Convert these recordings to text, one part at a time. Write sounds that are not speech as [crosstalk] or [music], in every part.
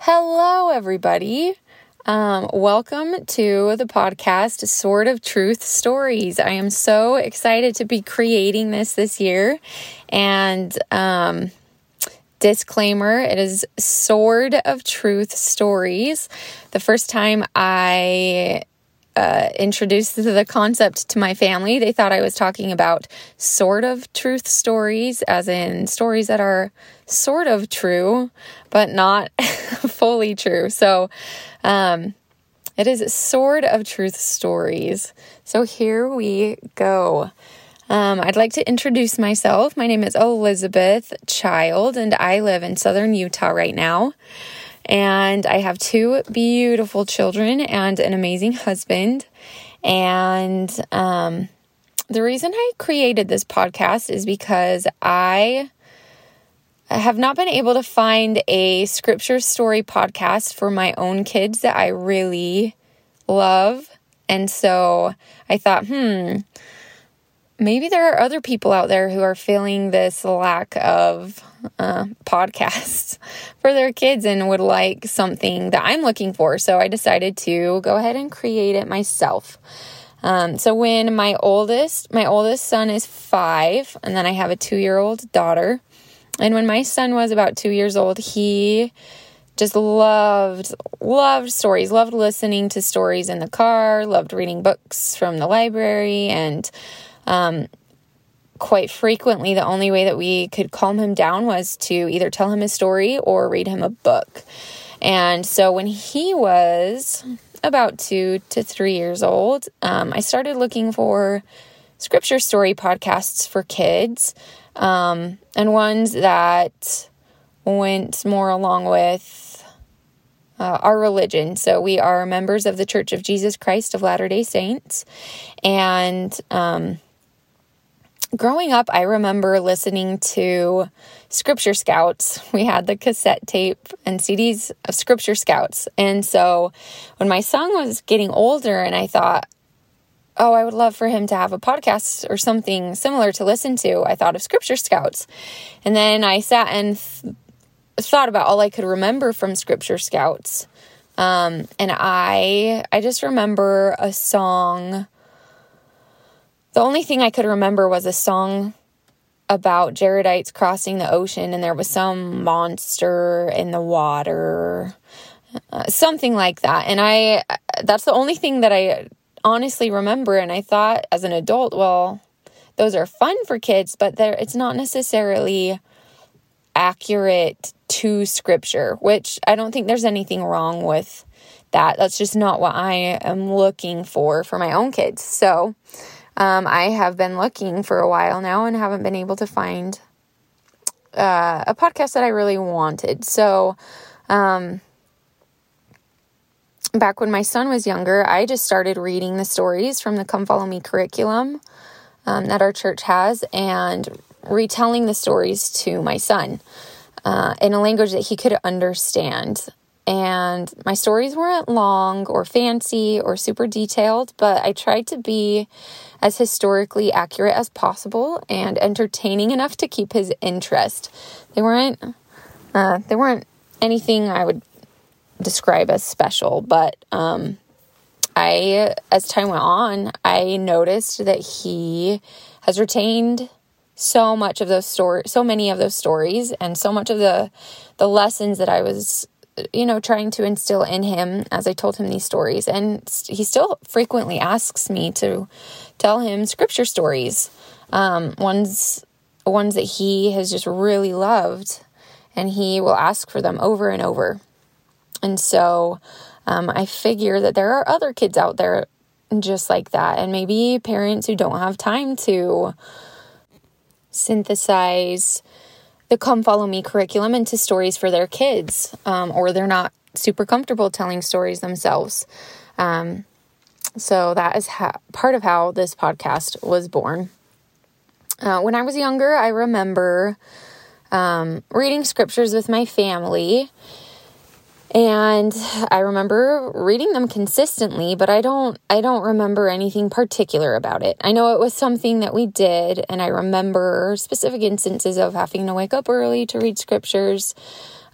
Hello, everybody. Um, welcome to the podcast, Sword of Truth Stories. I am so excited to be creating this this year. And um, disclaimer it is Sword of Truth Stories. The first time I uh, introduced the concept to my family, they thought I was talking about sort of truth stories, as in stories that are sort of true, but not [laughs] fully true. So, um, it is Sword of Truth Stories. So here we go. Um, I'd like to introduce myself. My name is Elizabeth Child, and I live in southern Utah right now. And I have two beautiful children and an amazing husband. And um, the reason I created this podcast is because I have not been able to find a scripture story podcast for my own kids that I really love. And so I thought, hmm, maybe there are other people out there who are feeling this lack of uh, podcasts [laughs] for their kids and would like something that I'm looking for. So I decided to go ahead and create it myself. Um, so when my oldest, my oldest son is five, and then I have a two year old daughter. And when my son was about two years old, he just loved loved stories loved listening to stories in the car loved reading books from the library and um, quite frequently, the only way that we could calm him down was to either tell him a story or read him a book. And so when he was about two to three years old, um, I started looking for scripture story podcasts for kids um, and ones that went more along with uh, our religion. So we are members of the Church of Jesus Christ of Latter day Saints. And um, growing up, I remember listening to Scripture Scouts. We had the cassette tape and CDs of Scripture Scouts. And so when my son was getting older, and I thought, oh, I would love for him to have a podcast or something similar to listen to, I thought of Scripture Scouts. And then I sat and th- thought about all I could remember from Scripture Scouts. Um, and I I just remember a song the only thing I could remember was a song about Jaredites crossing the ocean, and there was some monster in the water, uh, something like that. And I, that's the only thing that I honestly remember. And I thought as an adult, well, those are fun for kids, but it's not necessarily accurate to scripture, which I don't think there's anything wrong with that. That's just not what I am looking for for my own kids. So, um, I have been looking for a while now and haven't been able to find uh, a podcast that I really wanted. So, um, back when my son was younger, I just started reading the stories from the Come Follow Me curriculum um, that our church has and retelling the stories to my son uh, in a language that he could understand. And my stories weren't long or fancy or super detailed, but I tried to be as historically accurate as possible and entertaining enough to keep his interest. They weren't uh, they weren't anything I would describe as special, but um, I as time went on, I noticed that he has retained so much of those stories, so many of those stories, and so much of the the lessons that I was you know, trying to instill in him as I told him these stories. And he still frequently asks me to tell him scripture stories, um, ones ones that he has just really loved, and he will ask for them over and over. And so um, I figure that there are other kids out there just like that, and maybe parents who don't have time to synthesize the Come Follow Me curriculum into stories for their kids, um, or they're not super comfortable telling stories themselves. Um, so that is ha- part of how this podcast was born. Uh, when I was younger, I remember um, reading scriptures with my family and I remember reading them consistently, but I don't I don't remember anything particular about it. I know it was something that we did and I remember specific instances of having to wake up early to read scriptures.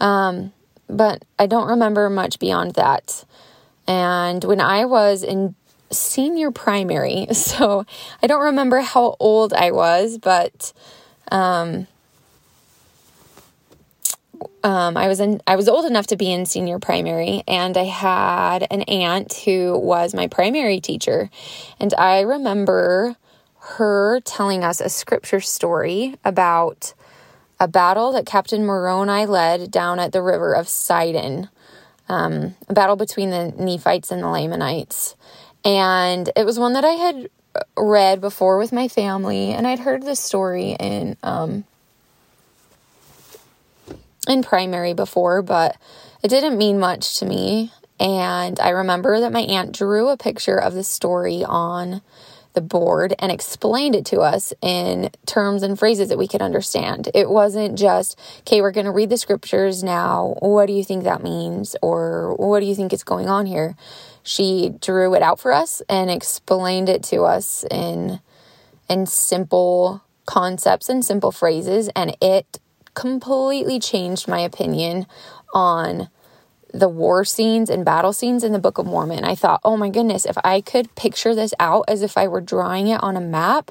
Um, but I don't remember much beyond that. And when I was in senior primary, [laughs] so I don't remember how old I was, but um, um, I was in I was old enough to be in senior primary and I had an aunt who was my primary teacher and I remember her telling us a scripture story about a battle that Captain Moroni led down at the river of Sidon, um, a battle between the Nephites and the Lamanites. And it was one that I had read before with my family, and I'd heard the story in um, in primary before, but it didn't mean much to me. And I remember that my aunt drew a picture of the story on the board and explained it to us in terms and phrases that we could understand. It wasn't just, okay, we're going to read the scriptures now. What do you think that means? Or what do you think is going on here? She drew it out for us and explained it to us in in simple concepts and simple phrases and it completely changed my opinion on the war scenes and battle scenes in the Book of Mormon. I thought, oh my goodness, if I could picture this out as if I were drawing it on a map,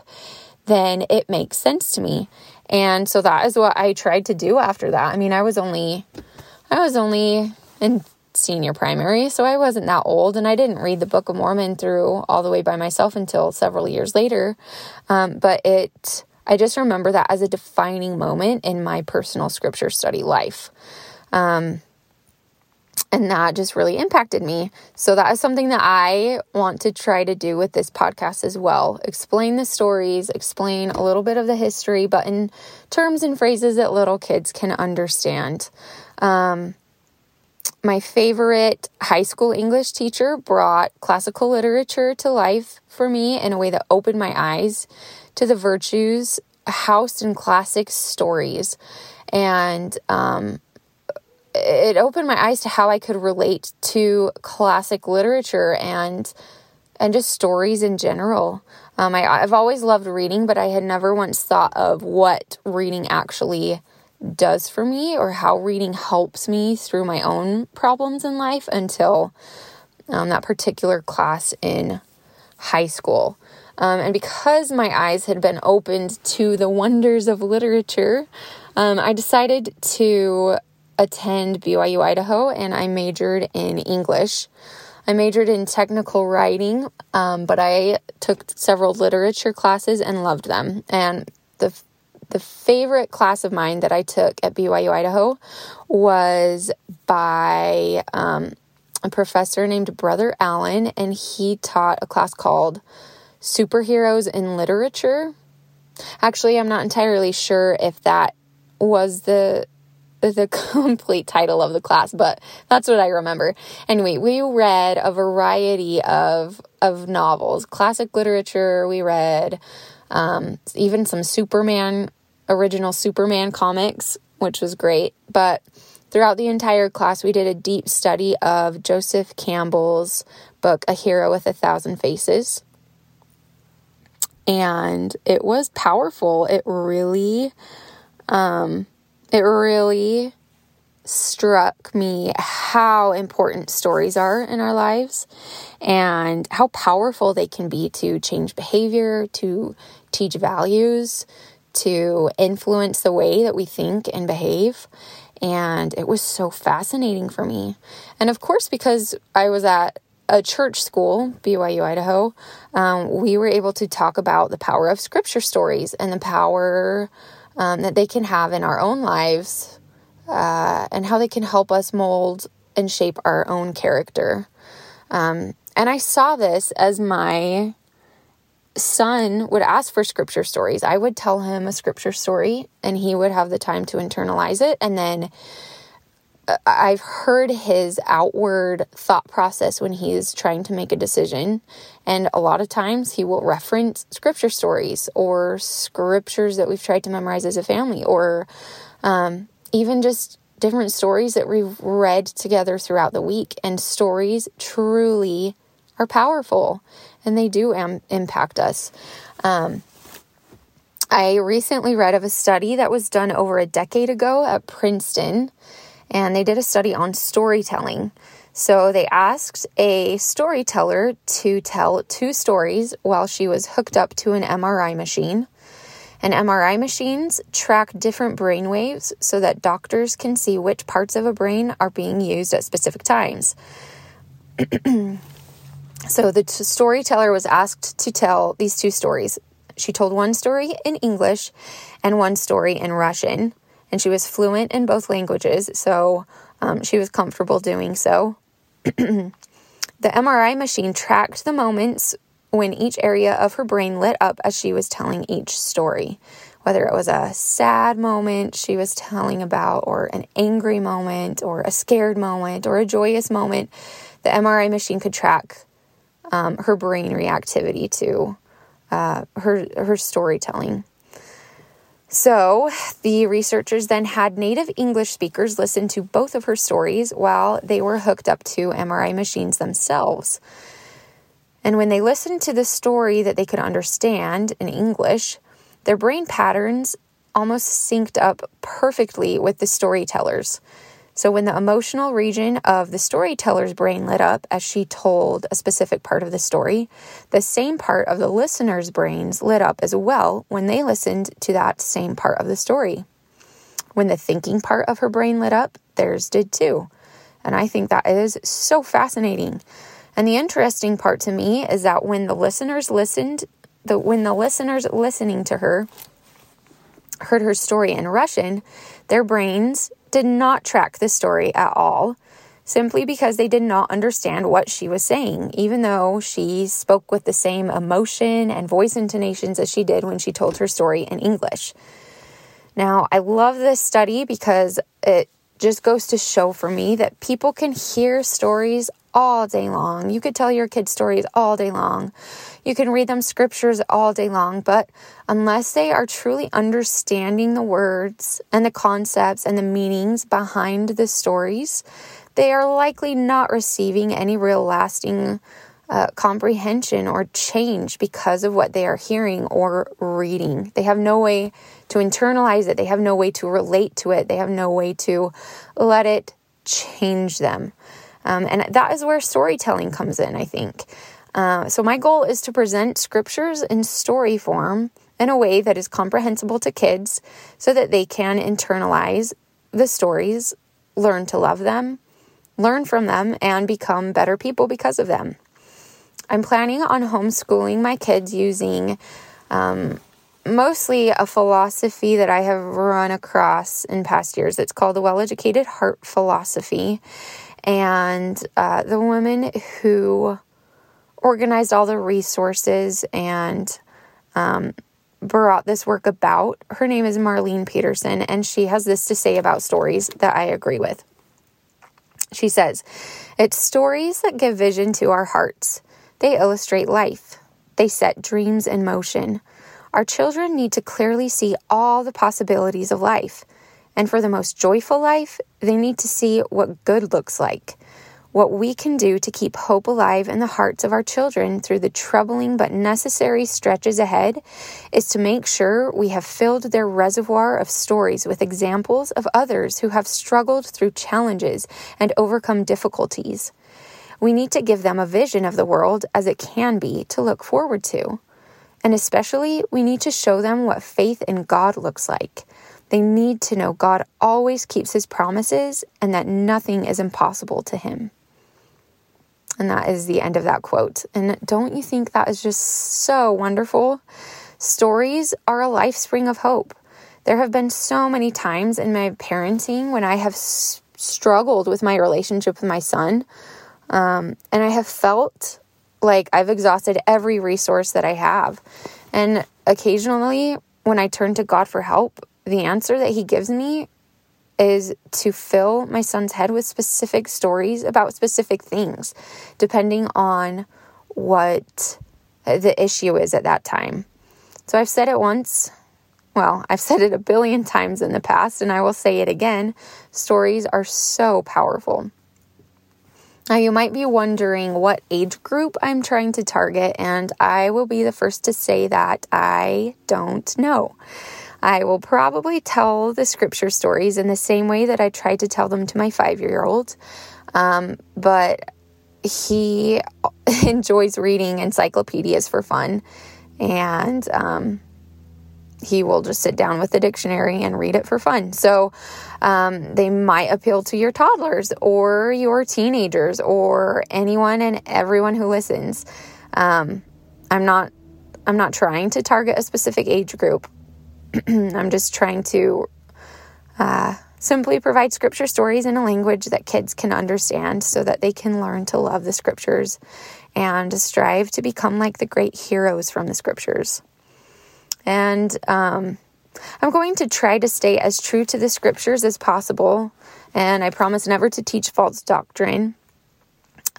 then it makes sense to me. And so that is what I tried to do after that. I mean, I was only I was only in senior primary, so I wasn't that old, and I didn't read the Book of Mormon through all the way by myself until several years later. Um, but it I just remember that as a defining moment in my personal scripture study life. Um, and that just really impacted me. So, that is something that I want to try to do with this podcast as well. Explain the stories, explain a little bit of the history, but in terms and phrases that little kids can understand. Um, my favorite high school English teacher brought classical literature to life for me in a way that opened my eyes to the virtues housed in classic stories. And um, it opened my eyes to how I could relate to classic literature and and just stories in general. Um, I, I've always loved reading, but I had never once thought of what reading actually does for me or how reading helps me through my own problems in life until um, that particular class in high school. Um, and because my eyes had been opened to the wonders of literature, um, I decided to attend BYU Idaho and I majored in English. I majored in technical writing, um, but I took several literature classes and loved them. And the the favorite class of mine that I took at BYU Idaho was by um, a professor named Brother Allen, and he taught a class called Superheroes in Literature. Actually, I'm not entirely sure if that was the [laughs] the complete title of the class, but that's what I remember. Anyway, we read a variety of of novels, classic literature. We read um, even some Superman original Superman comics, which was great. But throughout the entire class, we did a deep study of Joseph Campbell's book, A Hero with a Thousand Faces. And it was powerful. It really, um, it really struck me how important stories are in our lives and how powerful they can be to change behavior, to teach values, to influence the way that we think and behave. And it was so fascinating for me. And of course, because I was at a church school, BYU Idaho, um, we were able to talk about the power of scripture stories and the power um, that they can have in our own lives uh, and how they can help us mold and shape our own character. Um, and I saw this as my son would ask for scripture stories. I would tell him a scripture story and he would have the time to internalize it. And then I've heard his outward thought process when he's trying to make a decision. And a lot of times he will reference scripture stories or scriptures that we've tried to memorize as a family or um, even just different stories that we've read together throughout the week. And stories truly are powerful and they do am- impact us. Um, I recently read of a study that was done over a decade ago at Princeton, and they did a study on storytelling. So they asked a storyteller to tell two stories while she was hooked up to an MRI machine. And MRI machines track different brain waves so that doctors can see which parts of a brain are being used at specific times. [clears throat] so the t- storyteller was asked to tell these two stories. She told one story in English and one story in Russian, and she was fluent in both languages, so um, she was comfortable doing so. [clears throat] the MRI machine tracked the moments when each area of her brain lit up as she was telling each story. Whether it was a sad moment she was telling about, or an angry moment, or a scared moment, or a joyous moment, the MRI machine could track um, her brain reactivity to uh, her her storytelling. So, the researchers then had native English speakers listen to both of her stories while they were hooked up to MRI machines themselves. And when they listened to the story that they could understand in English, their brain patterns almost synced up perfectly with the storytellers. So, when the emotional region of the storyteller's brain lit up as she told a specific part of the story, the same part of the listener's brains lit up as well when they listened to that same part of the story. When the thinking part of her brain lit up, theirs did too. And I think that is so fascinating. And the interesting part to me is that when the listeners listened, the when the listeners listening to her heard her story in Russian, their brains did not track the story at all, simply because they did not understand what she was saying, even though she spoke with the same emotion and voice intonations as she did when she told her story in English. Now, I love this study because it just goes to show for me that people can hear stories all day long. You could tell your kids stories all day long. You can read them scriptures all day long, but unless they are truly understanding the words and the concepts and the meanings behind the stories, they are likely not receiving any real lasting uh, comprehension or change because of what they are hearing or reading. They have no way to internalize it, they have no way to relate to it, they have no way to let it change them. Um, and that is where storytelling comes in, I think. Uh, so, my goal is to present scriptures in story form in a way that is comprehensible to kids so that they can internalize the stories, learn to love them, learn from them, and become better people because of them. I'm planning on homeschooling my kids using um, mostly a philosophy that I have run across in past years. It's called the Well Educated Heart Philosophy. And uh, the woman who organized all the resources and um, brought this work about, her name is Marlene Peterson, and she has this to say about stories that I agree with. She says, It's stories that give vision to our hearts. They illustrate life, they set dreams in motion. Our children need to clearly see all the possibilities of life. And for the most joyful life, they need to see what good looks like, what we can do to keep hope alive in the hearts of our children through the troubling but necessary stretches ahead is to make sure we have filled their reservoir of stories with examples of others who have struggled through challenges and overcome difficulties. We need to give them a vision of the world as it can be to look forward to. And especially, we need to show them what faith in God looks like they need to know God always keeps his promises and that nothing is impossible to him. And that is the end of that quote. And don't you think that is just so wonderful? Stories are a life spring of hope. There have been so many times in my parenting when I have struggled with my relationship with my son. Um, and I have felt like I've exhausted every resource that I have. And occasionally, when I turn to God for help, the answer that he gives me is to fill my son's head with specific stories about specific things, depending on what the issue is at that time. So I've said it once. Well, I've said it a billion times in the past, and I will say it again. Stories are so powerful. Now, you might be wondering what age group I'm trying to target, and I will be the first to say that I don't know. I will probably tell the scripture stories in the same way that I tried to tell them to my five year old. Um, but he [laughs] enjoys reading encyclopedias for fun. And um, he will just sit down with the dictionary and read it for fun. So um, they might appeal to your toddlers or your teenagers or anyone and everyone who listens. Um, I'm not. I'm not trying to target a specific age group. [clears throat] I'm just trying to uh, simply provide scripture stories in a language that kids can understand so that they can learn to love the scriptures and strive to become like the great heroes from the scriptures. And um, I'm going to try to stay as true to the scriptures as possible, and I promise never to teach false doctrine.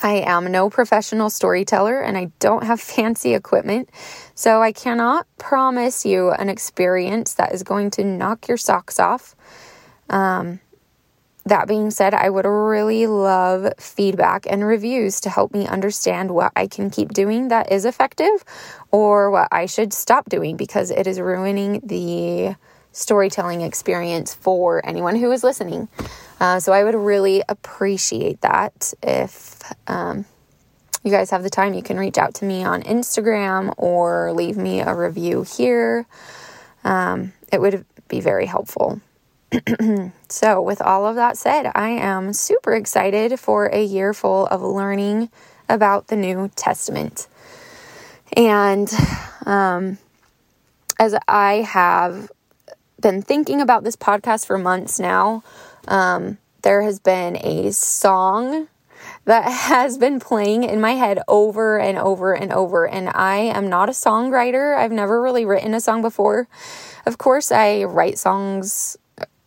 I am no professional storyteller and I don't have [laughs] fancy equipment, so I cannot promise you an experience that is going to knock your socks off. Um, that being said, I would really love feedback and reviews to help me understand what I can keep doing that is effective or what I should stop doing because it is ruining the storytelling experience for anyone who is listening. Uh, so I would really appreciate that if um, you guys have the time. You can reach out to me on Instagram or leave me a review here. Um, it would be very helpful. [clears throat] so, with all of that said, I am super excited for a year full of learning about the New Testament. And um, as I have been thinking about this podcast for months now, um, there has been a song that [laughs] has been playing in my head over and over and over. And I am not a songwriter, I've never really written a song before. Of course, I write songs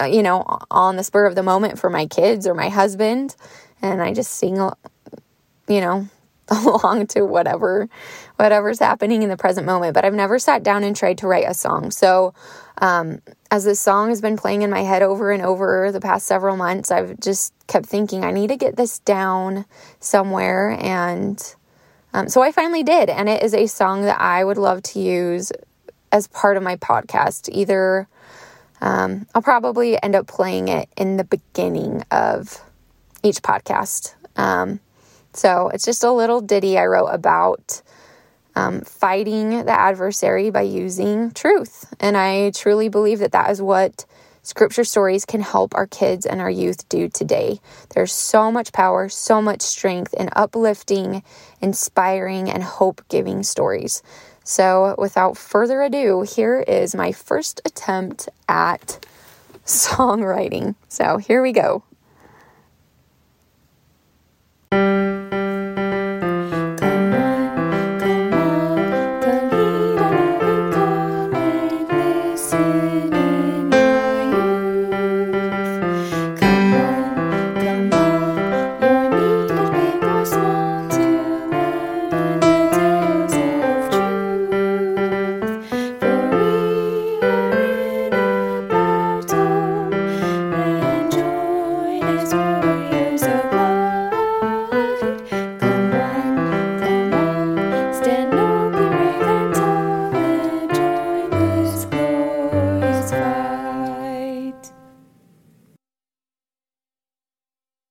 you know, on the spur of the moment for my kids or my husband. And I just sing, you know, [laughs] along to whatever whatever's happening in the present moment. But i've never sat down and tried to write a song. So um, as this song has been playing in my head over and over the past several months i've just kept thinking i need to get this down somewhere. And um, so i finally did. And it is a song that i would love to use as part of my podcast either um, I'll probably end up playing it in the beginning of each podcast. Um, so it's just a little ditty I wrote about um, fighting the adversary by using truth. And I truly believe that that is what scripture stories can help our kids and our youth do today. There's so much power, so much strength in uplifting, inspiring, and hope giving stories. So, without further ado, here is my first attempt at songwriting. So, here we go.